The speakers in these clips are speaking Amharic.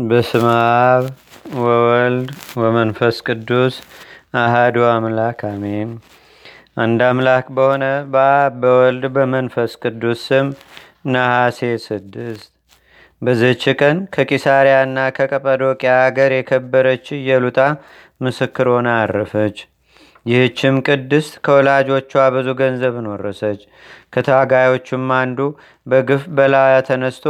በስመ አብ ወወልድ ወመንፈስ ቅዱስ አህዱ አምላክ አሜን። አንድ አምላክ በሆነ በአብ በወልድ በመንፈስ ቅዱስ ስም ነሐሴ ስድስት በዘች ቀን ከቂሳሪያና ከቀጳዶቅያ አገር የከበረች ኢየሉጣ ምስክር ሆና አረፈች። ይህችም ቅድስት ከወላጆቿ ብዙ ገንዘብን ወረሰች። ከታጋዮቹም አንዱ በግፍ በላያ ተነስቶ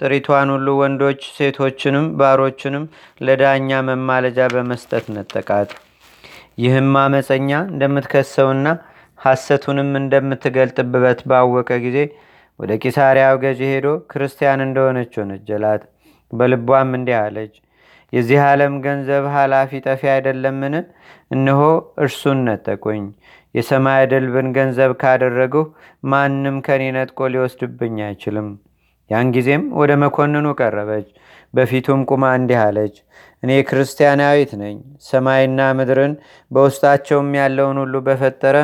ጥሪቷን ሁሉ ወንዶች ሴቶችንም ባሮችንም ለዳኛ መማለጃ በመስጠት ነጠቃት። ይህም አመፀኛ እንደምትከሰውና ሐሰቱንም እንደምትገልጥብበት ባወቀ ጊዜ ወደ ቂሳሪያው ገዢ ሄዶ ክርስቲያን እንደሆነች ሆነጀላት። በልቧም እንዲህ አለች፣ የዚህ ዓለም ገንዘብ ኃላፊ ጠፊ አይደለምን? እነሆ እርሱን ነጠቁኝ። የሰማይ ድልብን ገንዘብ ካደረግሁ ማንም ከኔ ነጥቆ ሊወስድብኝ አይችልም። ያን ጊዜም ወደ መኮንኑ ቀረበች። በፊቱም ቁማ እንዲህ አለች፣ እኔ ክርስቲያናዊት ነኝ። ሰማይና ምድርን በውስጣቸውም ያለውን ሁሉ በፈጠረ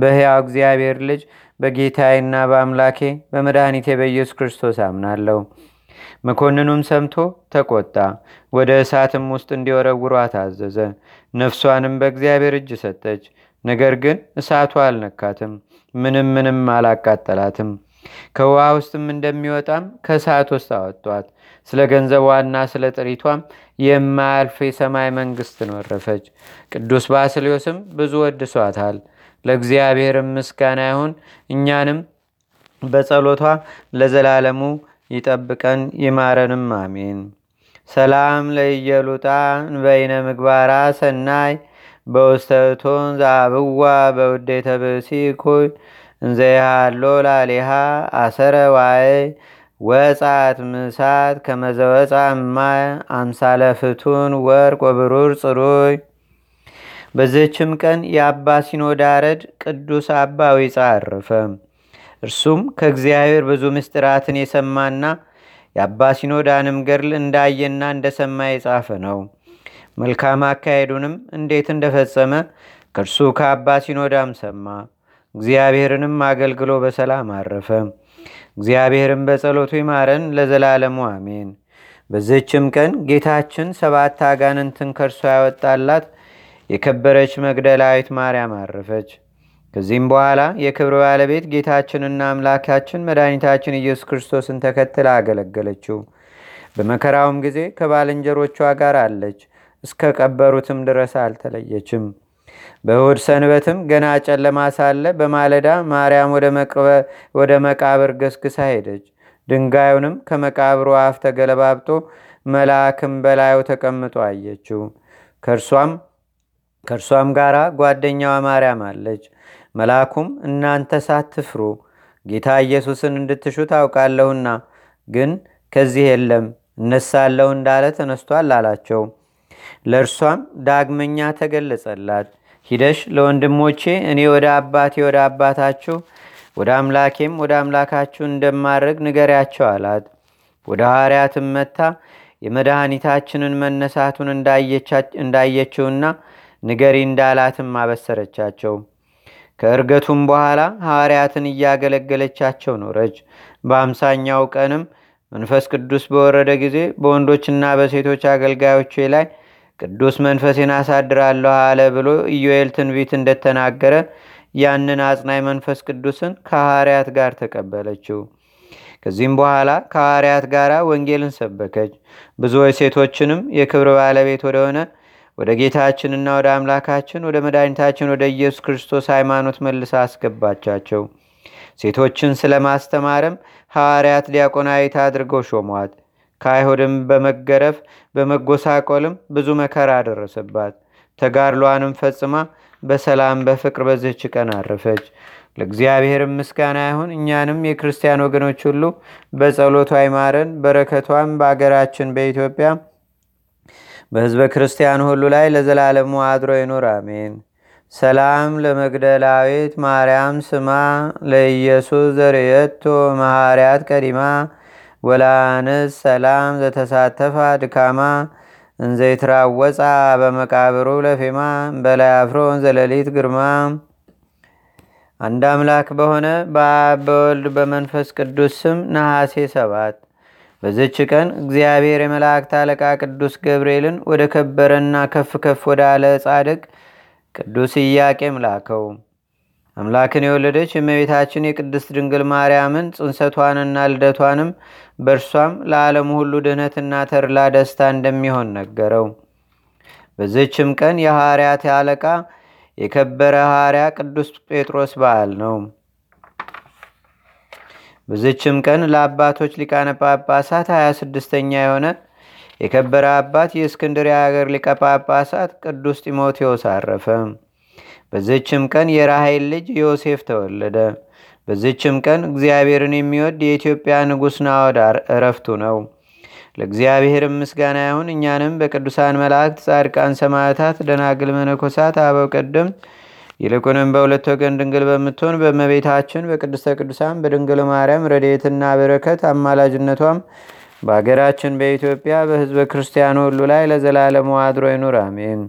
በሕያው እግዚአብሔር ልጅ በጌታዬና በአምላኬ በመድኃኒቴ በኢየሱስ ክርስቶስ አምናለሁ። መኮንኑም ሰምቶ ተቆጣ። ወደ እሳትም ውስጥ እንዲወረውሯት አዘዘ። ነፍሷንም በእግዚአብሔር እጅ ሰጠች። ነገር ግን እሳቱ አልነካትም፣ ምንም ምንም አላቃጠላትም። ከውሃ ውስጥም እንደሚወጣም ከእሳት ውስጥ አወጧት። ስለ ገንዘቧና ስለ ጥሪቷም የማያልፍ የሰማይ መንግስትን ወረፈች። ቅዱስ ባስልዮስም ብዙ ወድሷታል። ለእግዚአብሔርም ምስጋና ይሁን። እኛንም በጸሎቷ ለዘላለሙ ይጠብቀን ይማረንም፣ አሜን። ሰላም ለኢየሉጣ እንበይነ ምግባራ ሰናይ በውስተቶን ዛብዋ በውዴተ ብእሲ ኩይ እንዘያሎ ላሊሃ አሰረ ዋይ ወፃት ምሳት ከመዘወፃ እማይ አምሳለ ፍቱን ወርቅ ወብሩር ጽሩይ። በዘችም ቀን የአባ ሲኖዳረድ ቅዱስ አባ ዊፃ እርሱም ከእግዚአብሔር ብዙ ምስጢራትን የሰማና የአባ ሲኖዳንም ገድል እንዳየና እንደሰማ የጻፈ ነው። መልካም አካሄዱንም እንዴት እንደፈጸመ ከእርሱ ከአባ ሲኖዳም ሰማ። እግዚአብሔርንም አገልግሎ በሰላም አረፈ። እግዚአብሔርም በጸሎቱ ይማረን ለዘላለሙ አሜን። በዝችም ቀን ጌታችን ሰባት አጋንንትን ከእርሷ ያወጣላት የከበረች መግደላዊት ማርያም አረፈች። ከዚህም በኋላ የክብር ባለቤት ጌታችንና አምላካችን መድኃኒታችን ኢየሱስ ክርስቶስን ተከትላ አገለገለችው። በመከራውም ጊዜ ከባልንጀሮቿ ጋር አለች። እስከ ቀበሩትም ድረስ አልተለየችም። በእሁድ ሰንበትም ገና ጨለማ ሳለ በማለዳ ማርያም ወደ መቃብር ገስግሳ ሄደች። ድንጋዩንም ከመቃብሩ አፍ ተገለባብጦ መልአክም በላዩ ተቀምጦ አየችው። ከእርሷም ጋር ጓደኛዋ ማርያም አለች። መልአኩም እናንተ ሳትፍሩ ጌታ ኢየሱስን እንድትሹ ታውቃለሁና፣ ግን ከዚህ የለም እነሳለሁ እንዳለ ተነስቷል አላቸው። ለእርሷም ዳግመኛ ተገለጸላት። ሂደሽ ለወንድሞቼ እኔ ወደ አባቴ ወደ አባታችሁ ወደ አምላኬም ወደ አምላካችሁ እንደማድረግ ንገሪያቸው አላት። ወደ ሐዋርያትም መታ የመድኃኒታችንን መነሳቱን እንዳየችውና ንገሪ እንዳላትም አበሰረቻቸው። ከእርገቱም በኋላ ሐዋርያትን እያገለገለቻቸው ኖረች። በአምሳኛው ቀንም መንፈስ ቅዱስ በወረደ ጊዜ በወንዶችና በሴቶች አገልጋዮቼ ላይ ቅዱስ መንፈሴን አሳድራለሁ አለ ብሎ ኢዮኤል ትንቢት እንደተናገረ ያንን አጽናይ መንፈስ ቅዱስን ከሐዋርያት ጋር ተቀበለችው። ከዚህም በኋላ ከሐዋርያት ጋር ወንጌልን ሰበከች። ብዙዎች ሴቶችንም የክብር ባለቤት ወደሆነ ወደ ጌታችንና ወደ አምላካችን ወደ መድኃኒታችን ወደ ኢየሱስ ክርስቶስ ሃይማኖት መልሳ አስገባቻቸው። ሴቶችን ስለ ማስተማርም ሐዋርያት ዲያቆናዊት አድርገው ሾሟት። ከአይሁድም በመገረፍ በመጎሳቆልም ብዙ መከራ አደረሰባት። ተጋድሏንም ፈጽማ በሰላም በፍቅር በዝህች ቀን አረፈች። ለእግዚአብሔርም ምስጋና ይሁን። እኛንም የክርስቲያን ወገኖች ሁሉ በጸሎቷ አይማረን። በረከቷም በአገራችን በኢትዮጵያ በሕዝበ ክርስቲያኑ ሁሉ ላይ ለዘላለሙ አድሮ ይኑር፣ አሜን። ሰላም ለመግደላዊት ማርያም ስማ ለኢየሱስ ዘርየቶ መሃርያት ቀዲማ ወላንስ ሰላም ዘተሳተፋ ድካማ እንዘይትራወፃ በመቃብሩ ለፌማ በላይ አፍሮን ዘለሊት ግርማ አንድ አምላክ በሆነ በአብ በወልድ በመንፈስ ቅዱስ ስም ነሐሴ ሰባት በዝች ቀን እግዚአብሔር የመላእክት አለቃ ቅዱስ ገብርኤልን ወደ ከበረና ከፍ ከፍ ወዳለ ጻድቅ ቅዱስ ኢያቄም ላከው። አምላክን የወለደች የእመቤታችን የቅድስት ድንግል ማርያምን ጽንሰቷንና ልደቷንም በእርሷም ለዓለሙ ሁሉ ድህነትና ተድላ ደስታ እንደሚሆን ነገረው። በዝችም ቀን የሐዋርያት አለቃ የከበረ ሐዋርያ ቅዱስ ጴጥሮስ በዓል ነው። በዝችም ቀን ለአባቶች ሊቃነ ጳጳሳት 26ተኛ የሆነ የከበረ አባት የእስክንድርያ ሀገር ሊቀ ጳጳሳት ቅዱስ ጢሞቴዎስ አረፈ። በዝችም ቀን የራሄል ልጅ ዮሴፍ ተወለደ። በዝችም ቀን እግዚአብሔርን የሚወድ የኢትዮጵያ ንጉሥ ናወድ እረፍቱ ነው። ለእግዚአብሔርም ምስጋና ይሁን። እኛንም በቅዱሳን መላእክት፣ ጻድቃን፣ ሰማዕታት፣ ደናግል፣ መነኮሳት፣ አበው ቀደም ይልቁንም በሁለት ወገን ድንግል በምትሆን በእመቤታችን በቅድስተ ቅዱሳን በድንግል ማርያም ረድኤትና በረከት አማላጅነቷም በአገራችን በኢትዮጵያ በሕዝበ ክርስቲያኑ ሁሉ ላይ ለዘላለሙ አድሮ ይኑር፣ አሜን።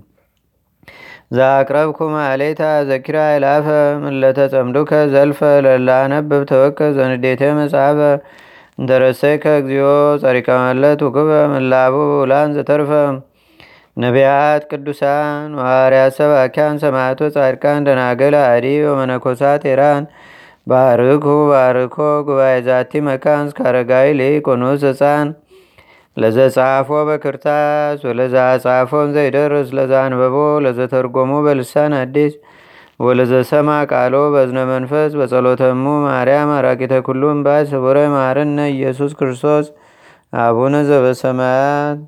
ዛቅረብኩ ማሌታ ዘኪራ ይላፈ ምለተጸምዱከ ዘልፈ ለላነብብ ተወከ ዘንዴተ መጽሐፈ እንተረሰይከ እግዚኦ ጸሪቀመለት ውክበ ምላቡ ውላን ዘተርፈ ነቢያት፣ ቅዱሳን፣ ሐዋርያት፣ ሰባኪያን፣ ሰማዕቶ፣ ጻድቃን፣ ደናገል፣ አዲ ወመነኮሳት ኤራን ባርኩ ባርኮ ጉባኤ ዛቲ መካን እስከ አረጋዊ ሊቆኑስ ህፃን ለዘጻፎ በክርታስ ወለዛ ጻፎን ዘይደርስ ለዛ አንበቦ ለዘተርጎሞ በልሳን አዲስ ወለዘሰማ ቃሎ በዝነ መንፈስ በጸሎተሙ ማርያም አራቂተ ኩሉ እምባይ ስቡረ ማርነ ኢየሱስ ክርስቶስ አቡነ ዘበሰማያት